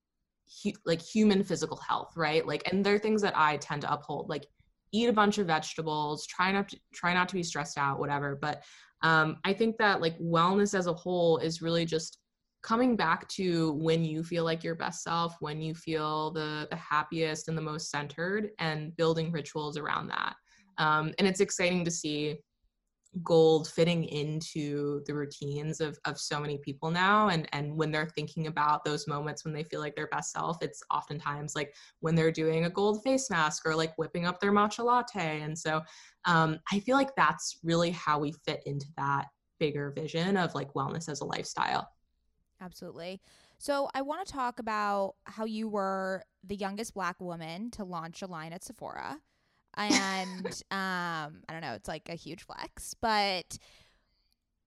hu- like human physical health, right? Like and there are things that I tend to uphold like eat a bunch of vegetables try not to try not to be stressed out whatever. But um, i think that like wellness as a whole is really just coming back to when you feel like your best self when you feel the the happiest and the most centered and building rituals around that. Um, and it's exciting to see Golde fitting into the routines of, of so many people now and and when they're thinking about those moments when they feel like their best self it's oftentimes like when they're doing a Golde face mask or like whipping up their matcha latte and so um, i feel like that's really how we fit into that bigger vision of like wellness as a lifestyle. Absolutely. So i want to talk about how you were the youngest black woman to launch a line at sephora and um, I don't know, it's like a huge flex. But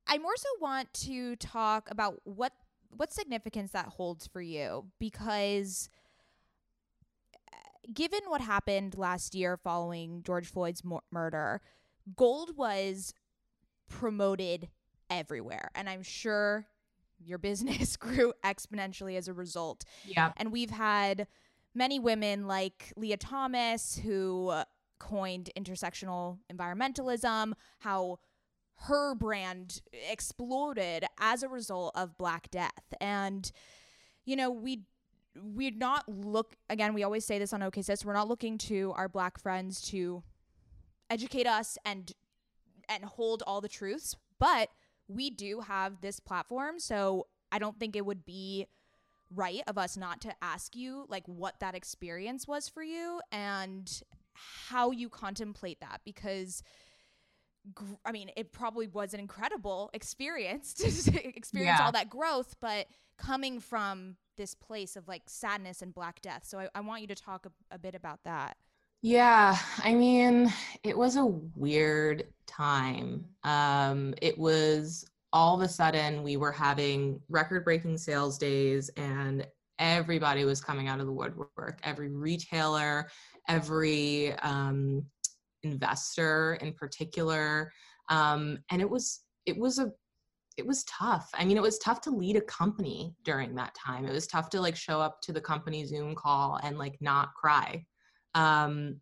I more so want to talk about what what significance that holds for you because uh, given what happened last year following George Floyd's murder, Golde was promoted everywhere, and I'm sure your business grew exponentially as a result. Yeah, and we've had many women like Leah Thomas who coined intersectional environmentalism, how her brand exploded as a result of Black Death. And, you know, we we're not look again we always say this on OK Sis, we're not looking to our black friends to educate us and and hold all the truths but we do have this platform so i don't think it would be right of us not to ask you like what that experience was for you and how you contemplate that because I mean, it probably was an incredible experience to experience yeah. all that growth, but coming from this place of like sadness and black death. So I, I want you to talk a, a, bit about that. Yeah, I mean, it was a weird time. Um, it was all of a sudden we were having record breaking sales days and everybody was coming out of the woodwork. Every retailer, every um, investor in particular. Um, and it was it was a it was tough. I mean it was tough to lead a company during that time. It was tough to like show up to the company zoom call and like not cry. Um,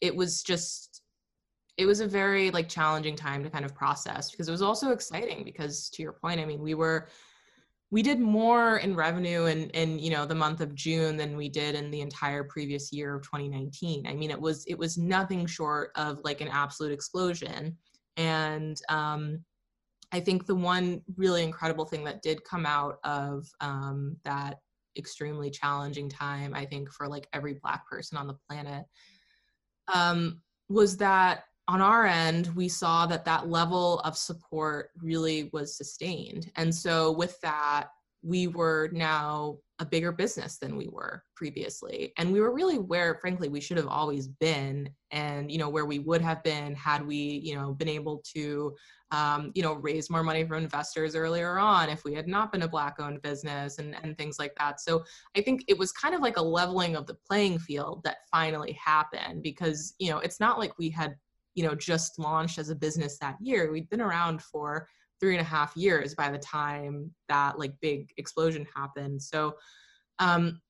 it was just it was a very like challenging time to kind of process because it was also exciting because to your point i mean we were we did more in revenue in, in you know the month of june than we did in the entire previous year of 2019 i mean it was it was nothing short of like an absolute explosion. And um, i think the one really incredible thing that did come out of um, that extremely challenging time i think for like every black person on the planet um, was that on our end, we saw that that level of support really was sustained. And so, with that, we were now a bigger business than we were previously and we were really where frankly we should have always been and you know where we would have been had we you know been able to um, you know raise more money from investors earlier on if we had not been a black owned business and, and things like that so i think it was kind of like a leveling of the playing field that finally happened because you know it's not like we had you know just launched as a business that year we'd been around for three and a half years by the time that like big explosion happened. So um,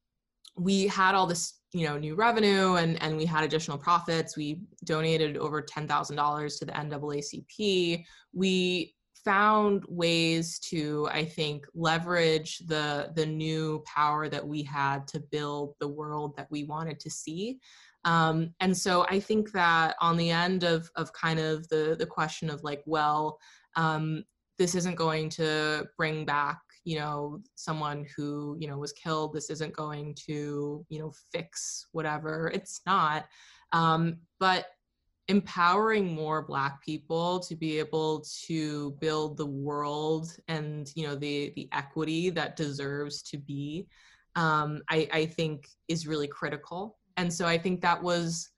we had all this you know new revenue and and we had additional profits. We donated over ten thousand dollars to the NAACP. We found ways to i think leverage the the new power that we had to build the world that we wanted to see um, and so i think that on the end of of kind of the the question of like well um, this isn't going to bring back you know someone who you know was killed. This isn't going to you know fix whatever. It's not. Um, but empowering more black people to be able to build the world and you know the the equity that deserves to be um, I, I think is really critical and so i think that was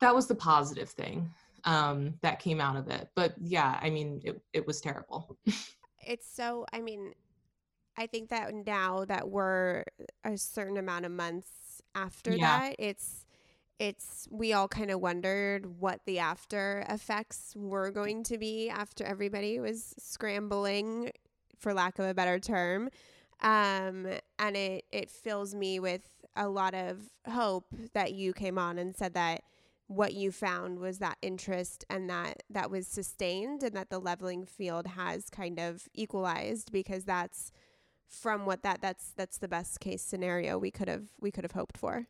that was the positive thing um, that came out of it. But yeah, I mean, it, it was terrible. it's so, I mean, I think that now that we're a certain amount of months after yeah. that, it's, it's, we all kind of wondered what the after effects were going to be after everybody was scrambling, for lack of a better term. Um, and it, it fills me with a lot of hope that you came on and said that what you found was that interest and that that was sustained and that the leveling field has kind of equalized because that's from what that that's that's the best case scenario we could have we could have hoped for.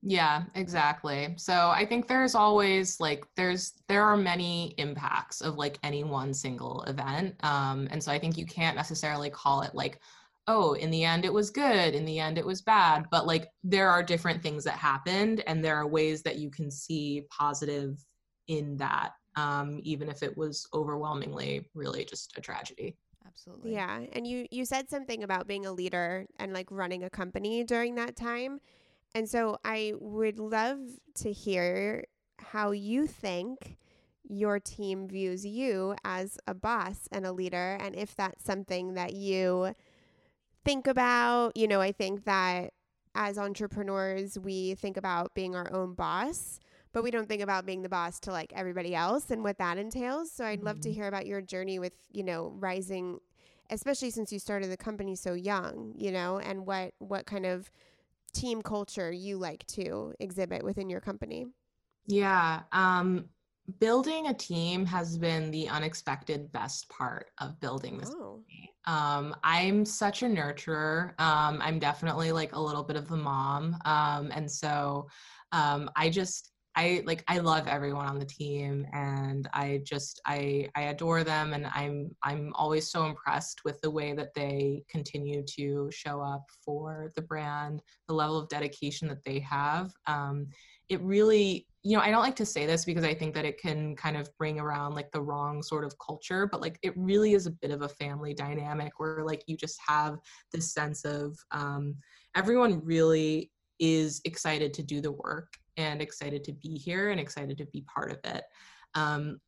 Yeah exactly. So i think there's always like there's there are many impacts of like any one single event. Um and so i think you can't necessarily call it like oh, in the end it was good, in the end it was bad. But like there are different things that happened, and there are ways that you can see positive in that, um, even if it was overwhelmingly really just a tragedy. Absolutely. Yeah. And you you said something about being a leader and like running a company during that time. And so I would love to hear how you think your team views you as a boss and a leader and if that's something that you think about. You know, I think that as entrepreneurs, we think about being our own boss, but we don't think about being the boss to like everybody else and what that entails. So I'd mm-hmm. love to mm-hmm. hear about your journey with, you know, rising especially since you started the company so young, you know, and what what kind of team culture you like to exhibit within your company. Yeah, um building a team has been the unexpected best part of building this oh. um, i'm such a nurturer. Um, i'm definitely like a little bit of a mom. Um, and so um, i just i like i love everyone on the team and i just i i adore them and i'm i'm always so impressed with the way that they continue to show up for the brand the level of dedication that they have. Um, it really you know, I don't like to say this because I think that it can kind of bring around like the wrong sort of culture, but like it really is a bit of a family dynamic where like you just have this sense of um, everyone really is excited to do the work and excited to be here and excited to be part of it. Um,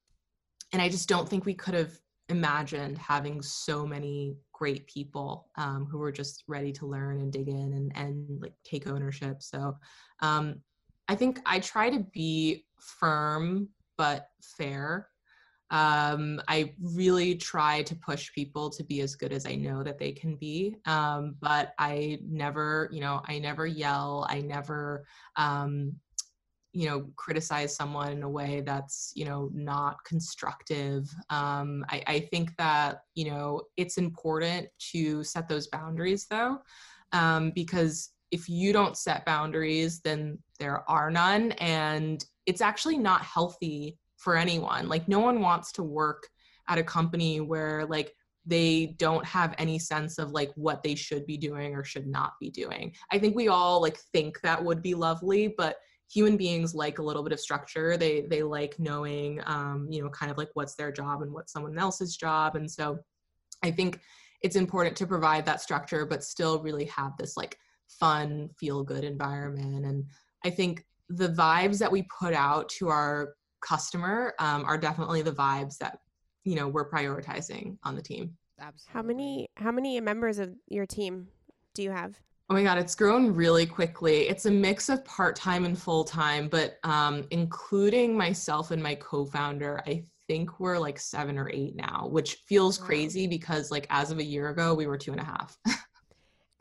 and I just don't think we could have imagined having so many great people um, who were just ready to learn and dig in and, and like take ownership. So um, I think I try to be firm but fair. Um, I really try to push people to be as good as I know that they can be. Um, but I never, you know, I never yell. I never, um, you know, criticize someone in a way that's, you know, not constructive. Um, I, I think that, you know, it's important to set those boundaries though, um, because if you don't set boundaries, then there are none. And it's actually not healthy for anyone. Like, no one wants to work at a company where, like, they don't have any sense of like what they should be doing or should not be doing. I think we all like think that would be lovely, but human beings like a little bit of structure. They they like knowing um, you know, kind of like what's their job and what's someone else's job. And so I think it's important to provide that structure but still really have this like fun feel good environment and i think the vibes that we put out to our customer um, are definitely the vibes that you know we're prioritizing on the team Absolutely. How many how many members of your team do you have? Oh my God, it's grown really quickly. It's a mix of part time and full time, but um, including myself and my co founder, I think we're like seven or eight now, which feels Wow. crazy because, like, as of a year ago, we were two and a half.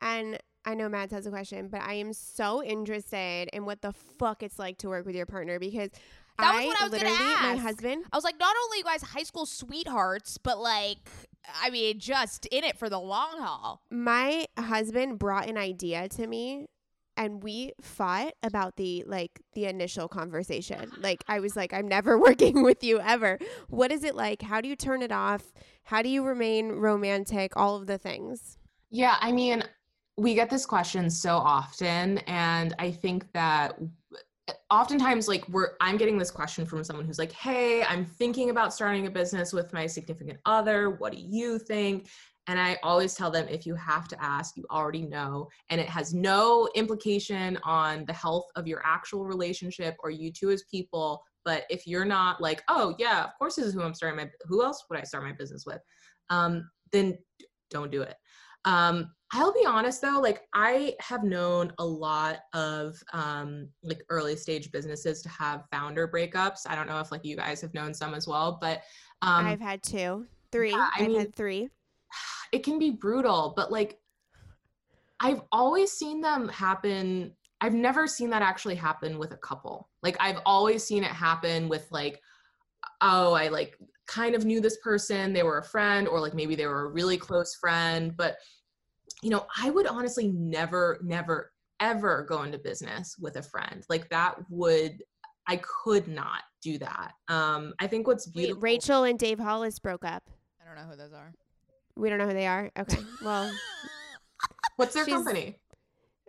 And I know Mads has a question, but I am so interested in what the fuck it's like to work with your partner because That was I what I was gonna literally my husband I was like, not only you guys high school sweethearts, but like, I mean, just in it for the long haul. my husband brought an idea to me and we fought about the like the initial conversation. Like i was like i'm never working with you ever. What is it like? How do you turn it off? How do you remain romantic? All of the things. Yeah, I mean, we get this question so often, and I think that oftentimes like we're I'm getting this question from someone who's like, "Hey, I'm thinking about starting a business with my significant other. What do you think?" And I always tell them if you have to ask, you already know, and it has no implication on the health of your actual relationship or you two as people. But if you're not like, "Oh, yeah, of course this is who I'm starting my who else would I start my business with?" Um, then don't do it. Um, I'll be honest though, like I have known a lot of um, like early stage businesses to have founder breakups. I don't know if like you guys have known some as well, but um, i've had two three yeah, I i've mean- had three it can be brutal, but like I've always seen them happen. I've never seen that actually happen with a couple. Like I've always seen it happen with like, oh, I like kind of knew this person, they were a friend, or like maybe they were a really close friend. But you know, I would honestly never, never, ever go into business with a friend. Like that would I could not do that. Um, I think what's Wait, beautiful. rachel and dave hollis broke up I don't know who those are. we don't know who they are okay well what's their she's company?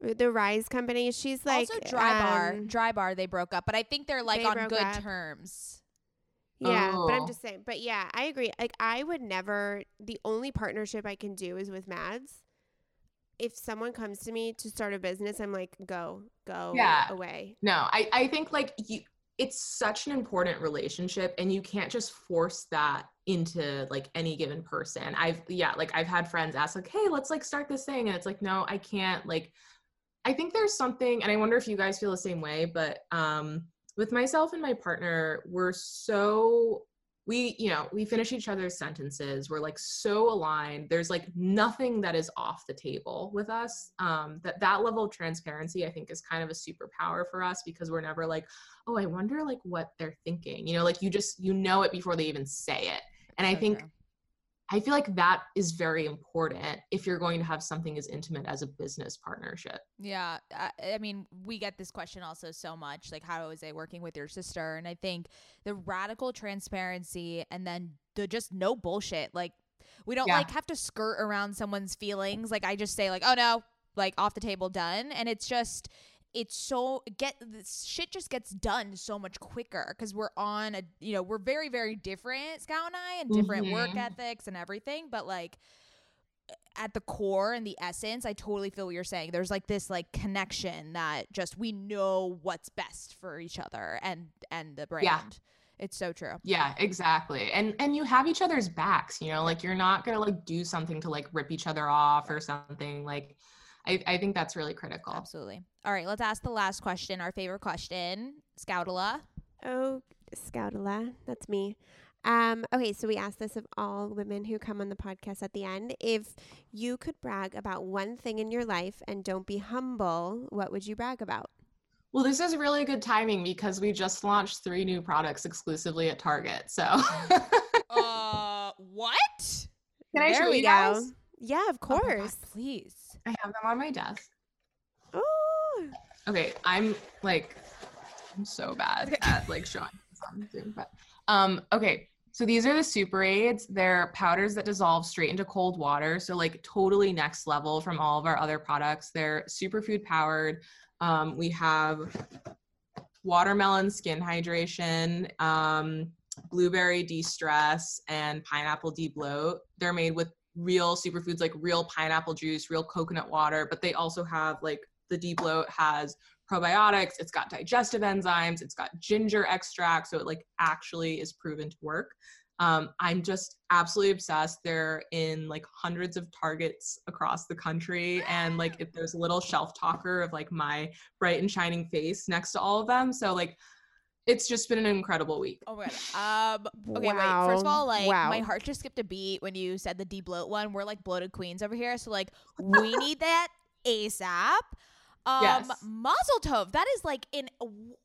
the rise company she's like also, Drybar, um, Drybar, they broke up, but I think they're like they on good up. terms. Yeah, but I'm Oh. just saying. But yeah, I agree. Like I would never. The only partnership I can do is with Mads. If someone comes to me to start a business, I'm like, go, go Yeah. away. No, I, I think like you it's such an important relationship and you can't just force that into like any given person. I've yeah, like I've had friends ask like, "Hey, let's like start this thing." And it's like, "No, I can't." Like I think there's something and I wonder if you guys feel the same way, but um with myself and my partner, we're so we, you know, we finish each other's sentences. We're like so aligned. There's like nothing that is off the table with us. Um, that that level of transparency, I think, is kind of a superpower for us because we're never like, oh, I wonder like what they're thinking. You know, like you just you know it before they even say it. And I think true. I feel like that is very important if you're going to have something as intimate as a business partnership. Yeah, I, I mean, we get this question also so much, like how is it working with your sister? And I think the radical transparency and then the just no bullshit. Like we don't Yeah. like have to skirt around someone's feelings. Like I just say like, "Oh no, like off the table, done." And it's just it's so get this shit just gets done so much quicker because we're on a you know we're very very different Scout and I and different work Mhm. ethics and everything but like at the core and the essence, I totally feel what you're saying. There's like this like connection that just we know what's best for each other and and the brand. Yeah. It's so true. Yeah, exactly. And and you have each other's backs, you know, like you're not gonna like do something to like rip each other off or something. Like I, I think that's really critical. Absolutely. All right, let's ask the last question, our favorite question. Scoutala. Oh, Scoutala, that's me. Um, okay, so we asked this of all women who come on the podcast at the end. If you could brag about one thing in your life and don't be humble, what would you brag about? Well, this is really good timing because we just launched three new products exclusively at Target. So Uh what? can I there show we you go. guys? Yeah, of Oh God, course. please. I have them on my desk. Oh, Okay, I'm like I'm so bad at like showing this on Zoom, but um okay. So these are the super aids. They're powders that dissolve straight into cold water. So like totally next level from all of our other products. They're superfood powered. Um, we have watermelon skin hydration, um, blueberry de-stress, and pineapple de-bloat. They're made with real superfoods like real pineapple juice, real coconut water, but they also have like the de-bloat has probiotics, it's got digestive enzymes, it's got ginger extract, so it like actually is proven to work. Um, I'm just absolutely obsessed. They're in like hundreds of targets across the country, and like if there's a little shelf talker of like my bright and shining face next to all of them. So like it's just been an incredible week. Oh my god. Um. Okay. Wait. First of all, like wow. my heart just skipped a beat when you said the D bloat one. We're like bloated queens over here, so like we need that ASAP. Um. Yes. Mazel tov. That is like in.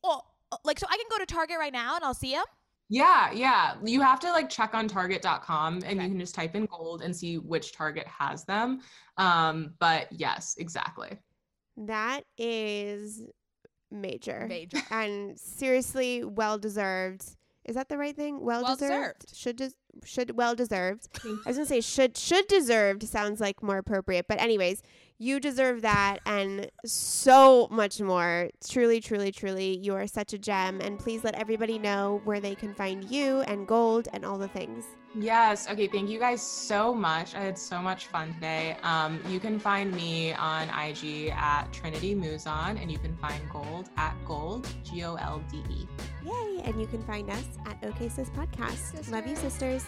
Oh, like so, I can go to Target right now and I'll see them. Yeah, yeah. You have to like check on target.com and okay. you can just type in Golde and see which Target has them. Um, but yes, exactly. That is major. Major. And seriously well deserved. Is that the right thing? Well, well deserved. deserved. Should des- should well deserved. I was gonna say should should deserved sounds like more appropriate. But anyways, you deserve that and so much more. Truly, truly, truly, you are such a gem. And please let everybody know where they can find you and Golde and all the things. Yes. Okay. Thank you guys so much. I had so much fun today. Um, you can find me on IG at Trinity Mouzon, and you can find Golde at Golde G O L D E. Yay! And you can find us at OK Sis Podcast. Sisters. Love you, sisters.